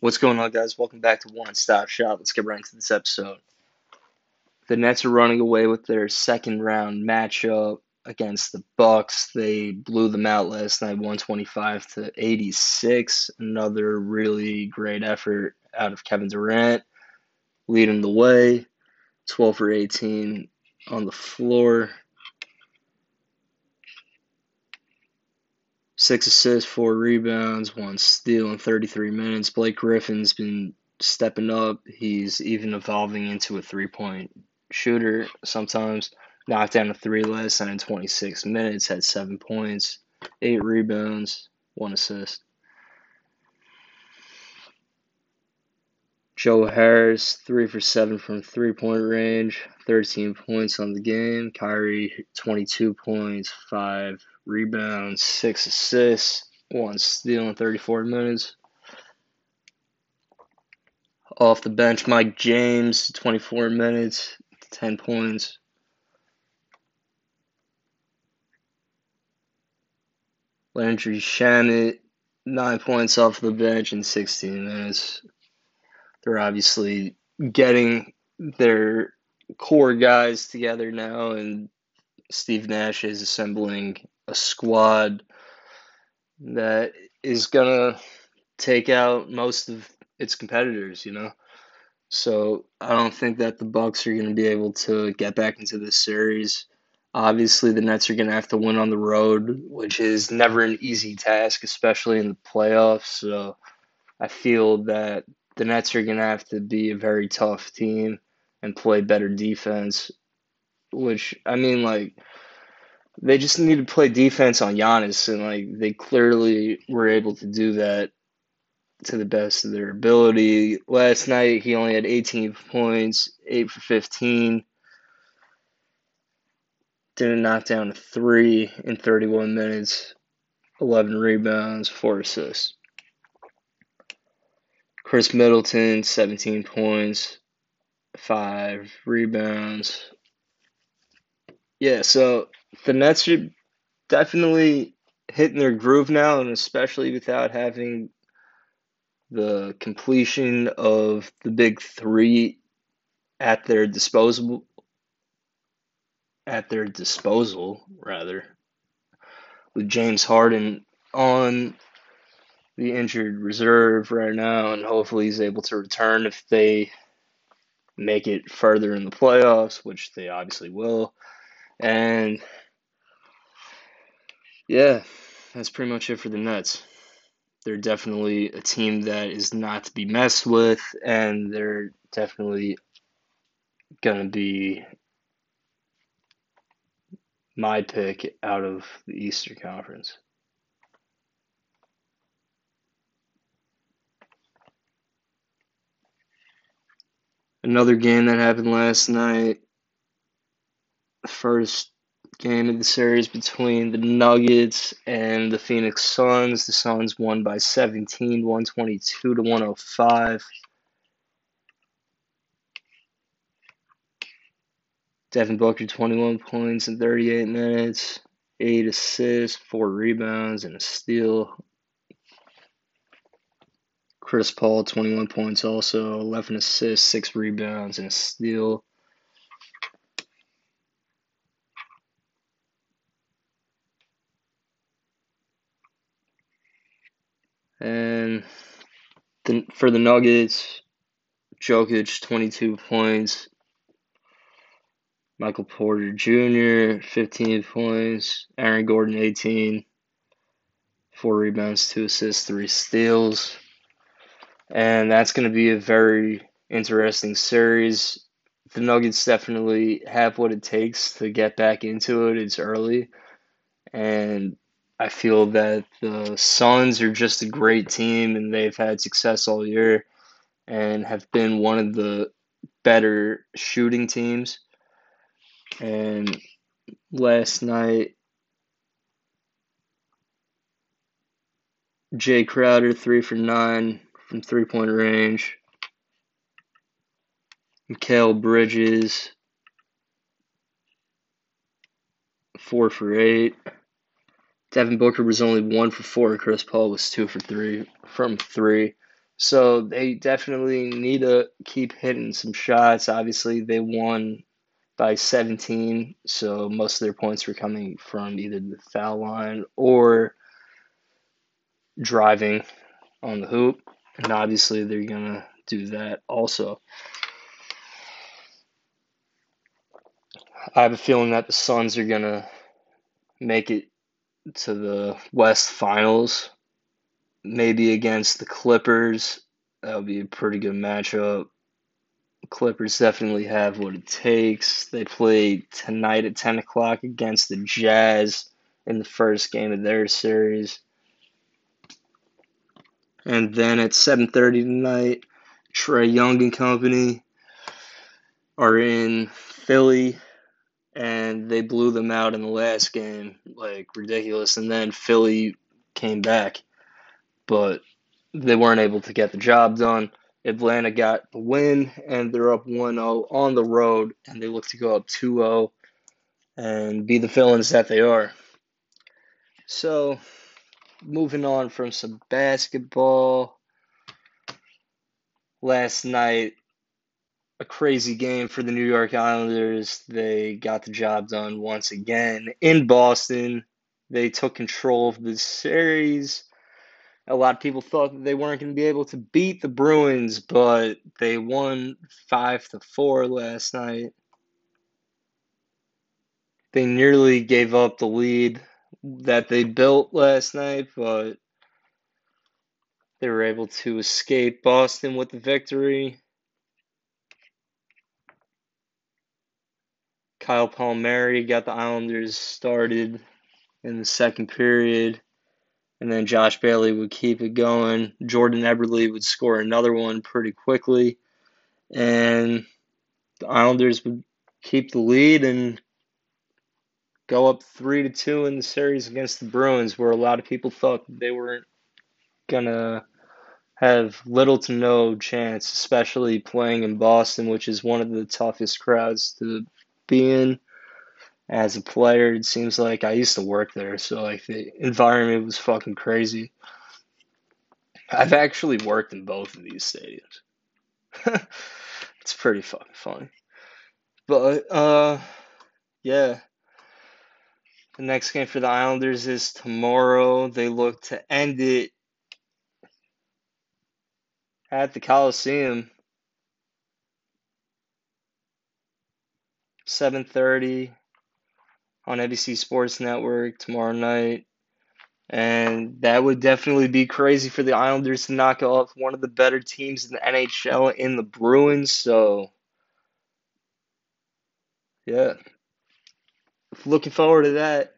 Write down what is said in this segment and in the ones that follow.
What's going on, guys? Welcome back to One Stop Shop. Let's get right into this episode. The Nets are running away with their second round matchup against the Bucks. They blew them out last night, 125 to 86. Another really great effort out of Kevin Durant, leading the way, 12 for 18 on the floor. Six assists, four rebounds, one steal in 33 minutes. Blake Griffin's been stepping up. He's even evolving into a three point shooter sometimes. Knocked down a three last night in 26 minutes, had seven points, eight rebounds, one assist. Joe Harris, three for seven from three point range, 13 points on the game. Kyrie, 22 points, five rebounds, six assists, one steal in 34 minutes. Off the bench, Mike James, 24 minutes, 10 points. Landry Shamet, 9 points off the bench in 16 minutes. They're obviously getting their core guys together now, and Steve Nash is assembling a squad that is gonna take out most of its competitors, you know. So I don't think that the Bucks are gonna be able to get back into this series. Obviously, the Nets are gonna have to win on the road, which is never an easy task, especially in the playoffs. So I feel that the Nets are gonna have to be a very tough team and play better defense. Which I mean, like they just need to play defense on Giannis, and like they clearly were able to do that to the best of their ability. Last night he only had 18 points, eight for 15. Didn't knock down a three in 31 minutes, 11 rebounds, four assists. Khris Middleton, 17 points, five rebounds. Yeah, so the Nets are definitely hitting their groove now, and especially without having the completion of the big three at their disposal at their disposal rather with James Harden on the injured reserve right now and hopefully he's able to return if they make it further in the playoffs which they obviously will. And yeah, that's pretty much it for the Nets. They're definitely a team that is not to be messed with, and they're definitely going to be my pick out of the Eastern Conference. Another game that happened last night first game of the series between the Nuggets and the Phoenix Suns. The Suns won by 17, 122 to 105. Devin Booker, 21 points in 38 minutes, 8 assists, 4 rebounds, and a steal. Chris Paul, 21 points also, 11 assists, 6 rebounds, and a steal. The, for the Nuggets, Jokic, 22 points. Michael Porter Jr., 15 points. Aaron Gordon, 18. Four rebounds, two assists, three steals. And that's going to be a very interesting series. The Nuggets definitely have what it takes to get back into it. It's early. And I feel that the Suns are just a great team and they've had success all year and have been one of the better shooting teams. And last night, Jae Crowder, three for nine from three point range. Mikal Bridges, four for eight. Devin Booker was only one for four. Chris Paul was two for three from three. So they definitely need to keep hitting some shots. Obviously, they won by 17, so most of their points were coming from either the foul line or driving on the hoop. And obviously, they're going to do that also. I have a feeling that the Suns are going to make it to the West Finals, maybe against the Clippers. That would be a pretty good matchup. Clippers definitely have what it takes. They play tonight at 10 o'clock against the Jazz in the first game of their series. And then at 7:30 tonight, Trae Young and company are in Philly and they blew them out in the last game, like ridiculous. And then Philly came back, but they weren't able to get the job done. Atlanta got the win, and they're up 1 0 on the road, and they look to go up 2 0 and be the villains that they are. So, moving on from some basketball. Last night, a crazy game for the New York Islanders. They got the job done once again in Boston. They took control of the series. A lot of people thought that they weren't going to be able to beat the Bruins, but they won 5 to 4 last night. They nearly gave up the lead that they built last night, but they were able to escape Boston with the victory. Kyle Palmieri got the Islanders started in the second period, and then Josh Bailey would keep it going. Jordan Eberle would score another one pretty quickly, and the Islanders would keep the lead and go up three to two in the series against the Bruins, where a lot of people thought they weren't gonna have little to no chance, especially playing in Boston, which is one of the toughest crowds to be in. As a player, it seems like I used to work there, so like the environment was fucking crazy. I've actually worked in both of these stadiums. it's pretty fucking funny. But uh yeah, the next game for the Islanders is tomorrow. They look to end it at the Coliseum. 7:30 on NBC Sports Network tomorrow night. And that would definitely be crazy for the Islanders to knock off one of the better teams in the NHL in the Bruins. So, yeah, looking forward to that.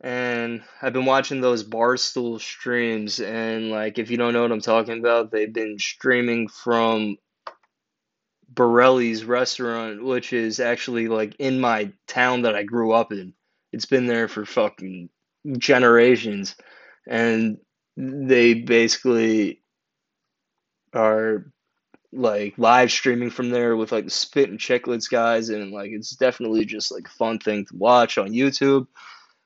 And I've been watching those Barstool streams, and like, if you don't know what I'm talking about, they've been streaming from Borrelli's restaurant, which is actually like in my town that I grew up in. It's been there for fucking generations, and they basically are like live streaming from there with like the Spit and Chicklets guys, and like it's definitely just like a fun thing to watch on YouTube.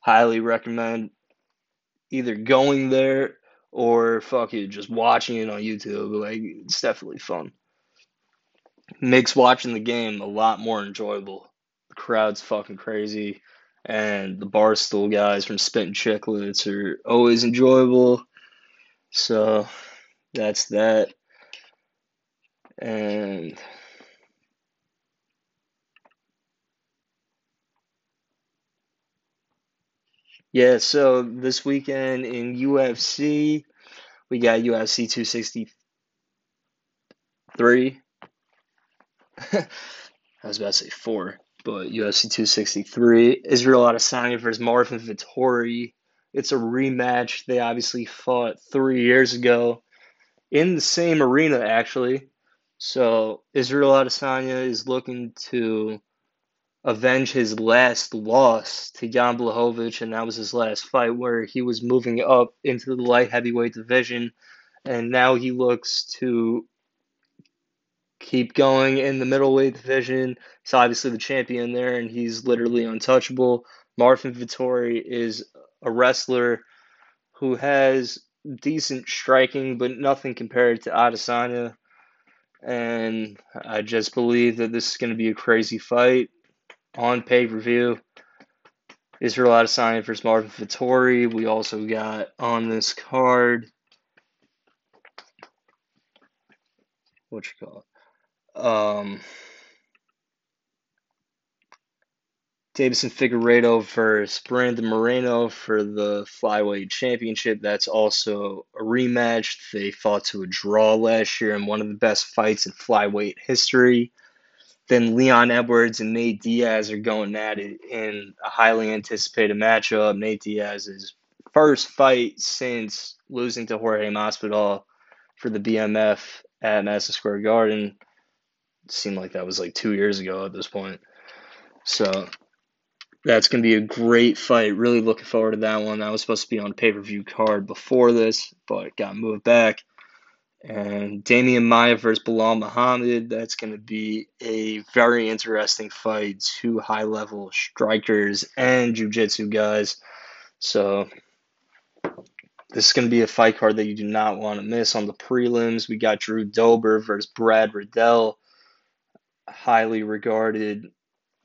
Highly recommend either going there or fuck it, just watching it on YouTube. Like it's definitely fun. Makes watching the game a lot more enjoyable. The crowd's fucking crazy, and the barstool guys from Spit and Chicklets are always enjoyable. So that's that. And yeah, so this weekend in UFC, we got UFC 263. I was about to say four, but UFC 263. Israel Adesanya versus Marvin Vettori. It's a rematch. They obviously fought three years ago in the same arena, actually. So Israel Adesanya is looking to avenge his last loss to Jan Blachowicz, and that was his last fight where he was moving up into the light heavyweight division, and now he looks to keep going in the middleweight division. He's obviously the champion there, and he's literally untouchable. Marvin Vettori is a wrestler who has decent striking, but nothing compared to Adesanya. And I just believe that this is going to be a crazy fight on pay per view. Israel Adesanya versus Marvin Vettori. We also got on this card. What you call it? Um, Deiveson Figueiredo versus Brandon Moreno for the flyweight championship. That's also a rematch. They fought to a draw last year in one of the best fights in flyweight history. Then Leon Edwards and Nate Diaz are going at it in a highly anticipated matchup. Nate Diaz's first fight since losing to Jorge Masvidal for the BMF at Madison Square Garden. Seemed like that was like two years ago at this point. So that's going to be a great fight. Really looking forward to that one. That was supposed to be on pay per view card before this, but got moved back. And Demian Maia versus Belal Muhammad. That's going to be a very interesting fight. Two high level strikers and jiu jitsu guys. So this is going to be a fight card that you do not want to miss. On the prelims, we got Drew Dober versus Brad Riddell. Highly regarded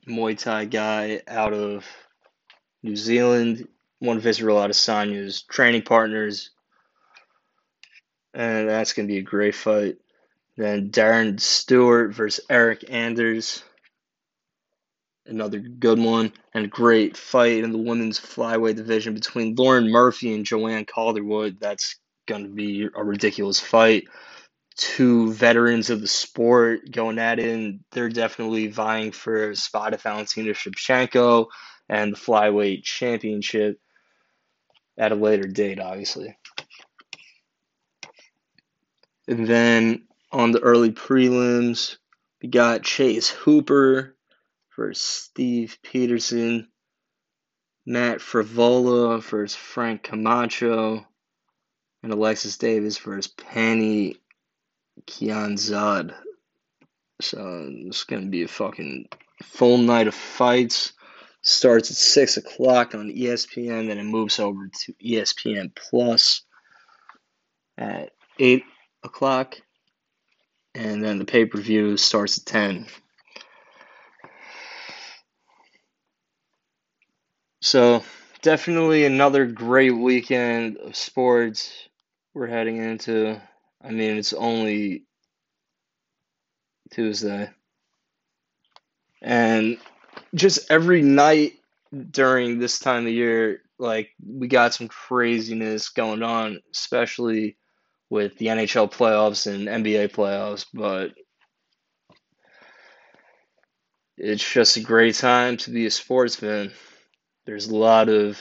Muay Thai guy out of New Zealand, one of Israel Adesanya's training partners. And that's going to be a great fight. Then Darren Stewart versus Eryk Anders. Another good one. And a great fight in the women's flyweight division between Lauren Murphy and Joanne Calderwood. That's going to be a ridiculous fight two veterans of the sport going at it, and they're definitely vying for a spot at Valentina Shevchenko and the flyweight championship at a later date, obviously. And then on the early prelims, we got Chase Hooper versus Steve Peterson, Matt Frevola versus Frank Camacho, and Alexis Davis versus Pannie Kianzad. So it's gonna be a fucking full night of fights. Starts at six o'clock on ESPN, then it moves over to ESPN Plus at eight o'clock, and then the pay per view starts at ten. So definitely another great weekend of sports we're heading into. I mean, it's only Tuesday. And just every night during this time of year, like, we got some craziness going on, especially with the NHL playoffs and NBA playoffs, but it's just a great time to be a sportsman. There's a lot of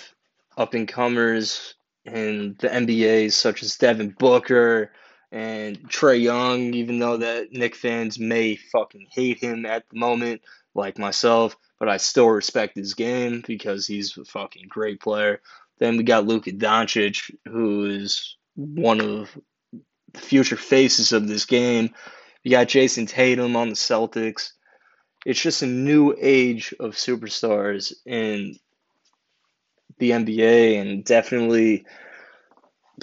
up and comers in the NBA, such as Devin Booker, and Trae Young, even though that Knick fans may fucking hate him at the moment, like myself, but I still respect his game because he's a fucking great player. Then we got Luka Doncic, who is one of the future faces of this game. You got Jayson Tatum on the Celtics. It's just a new age of superstars in the NBA, and definitely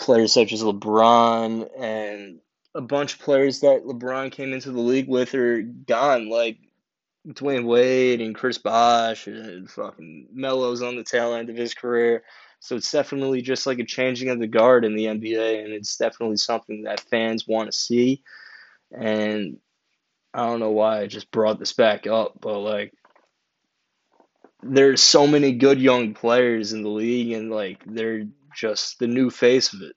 players such as LeBron and a bunch of players that LeBron came into the league with are gone, like Dwyane Wade and Chris Bosh and fucking Melo's on the tail end of his career. So it's definitely just like a changing of the guard in the NBA, and it's definitely something that fans want to see. And I don't know why I just brought this back up, but like there's so many good young players in the league, and like they're just the new face of it.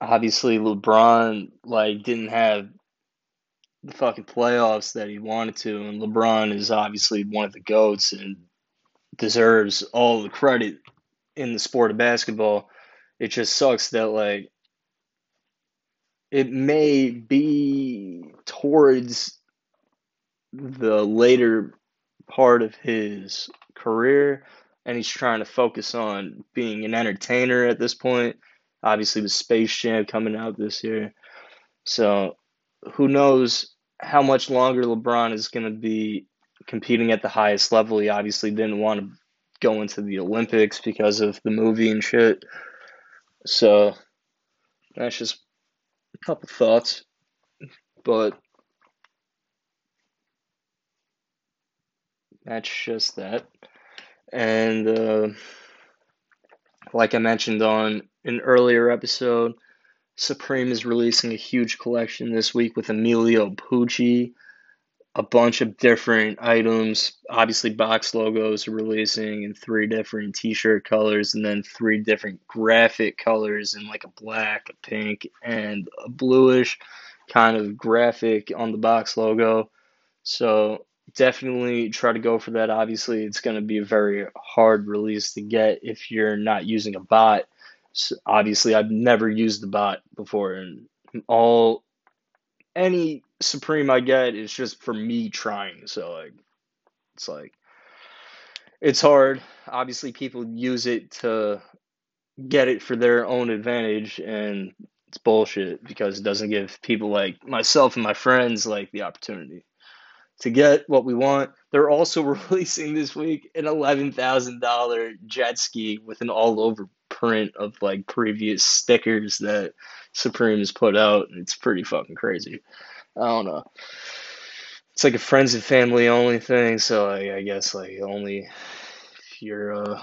Obviously, LeBron like didn't have the fucking playoffs that he wanted to, and LeBron is obviously one of the goats and deserves all the credit in the sport of basketball. It just sucks that like it may be towards the later part of his career and he's trying to focus on being an entertainer at this point. Obviously, with Space Jam coming out this year. So, who knows how much longer LeBron is going to be competing at the highest level. He obviously didn't want to go into the Olympics because of the movie and shit. So that's just a couple thoughts. But that's just that. And uh, like I mentioned on an earlier episode, Supreme is releasing a huge collection this week with Emilio Pucci. A bunch of different items. Obviously, box logos are releasing in three different t shirt colors, and then three different graphic colors in like a black, a pink, and a bluish kind of graphic on the box logo. So, definitely try to go for that. Obviously, it's going to be a very hard release to get if you're not using a bot so obviously, I've never used the bot before, and all any Supreme I get is just for me trying. So like, it's like it's hard. Obviously, people use it to get it for their own advantage, and it's bullshit because it doesn't give people like myself and my friends like the opportunity to get what we want. They're also releasing this week an eleven thousand dollar jet ski with an all over print of like previous stickers that Supreme has put out. It's pretty fucking crazy. I don't know. It's like a friends and family only thing, so I, I guess like only if you're uh,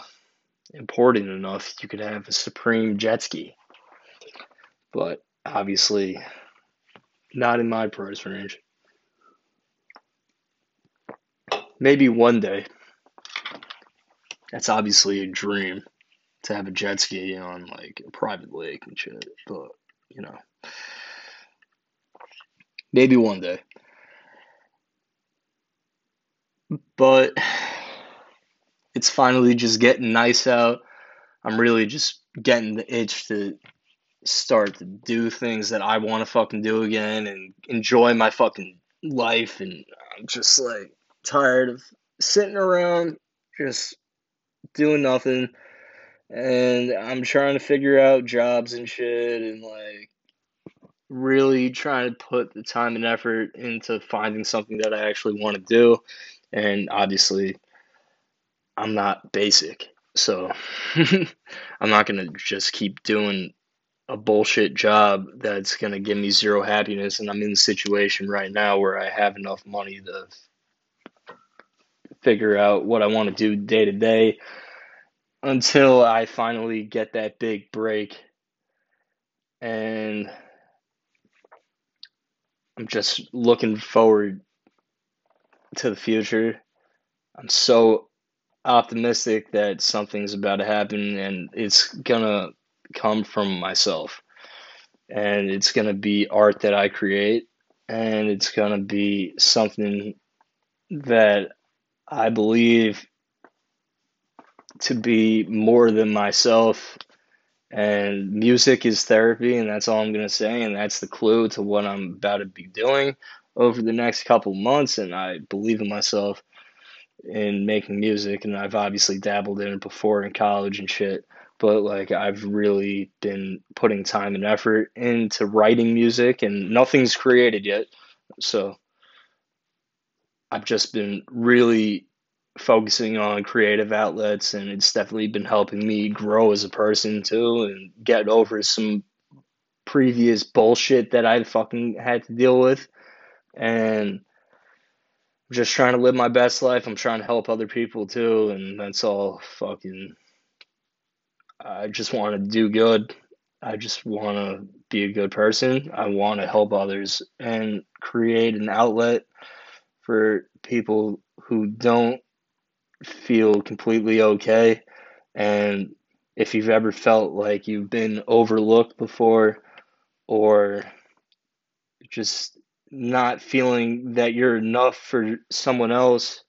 important enough, you could have a Supreme jet ski. But obviously, not in my price range. Maybe one day. That's obviously a dream to have a jet ski on like a private lake and shit. But you know, maybe one day. But it's finally just getting nice out. I'm really just getting the itch to start to do things that I want to fucking do again and enjoy my fucking life. And I'm just like tired of sitting around just doing nothing and I'm trying to figure out jobs and shit and like really trying to put the time and effort into finding something that I actually want to do. And obviously, I'm not basic. So I'm not going to just keep doing a bullshit job that's going to give me zero happiness. And I'm in a situation right now where I have enough money to figure out what I want to do day to day until I finally get that big break. And I'm just looking forward to the future. I'm so optimistic that something's about to happen and it's gonna come from myself. And it's gonna be art that I create and it's gonna be something that I believe to be more than myself. And music is therapy, and that's all I'm going to say. And that's the clue to what I'm about to be doing over the next couple months. And I believe in myself in making music, and I've obviously dabbled in it before in college and shit. But like, I've really been putting time and effort into writing music, and nothing's created yet. So I've just been really focusing on creative outlets and it's definitely been helping me grow as a person too and get over some previous bullshit that I fucking had to deal with and I'm just trying to live my best life. I'm trying to help other people too and that's all fucking I just want to do good. I just want to be a good person. I want to help others and create an outlet for people who don't feel completely okay. And if you've ever felt like you've been overlooked before or just not feeling that you're enough for someone else,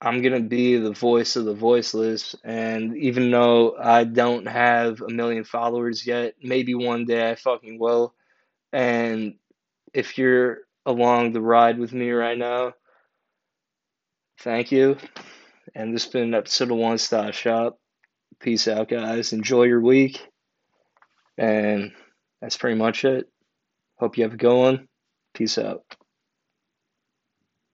I'm going to be the voice of the voiceless. And even though I don't have a million followers yet, maybe one day I fucking will. And if you're along the ride with me right now, thank you. And this has been an episode of One Stop Shop. Peace out, guys. Enjoy your week. And that's pretty much it. Hope you have a good one. Peace out.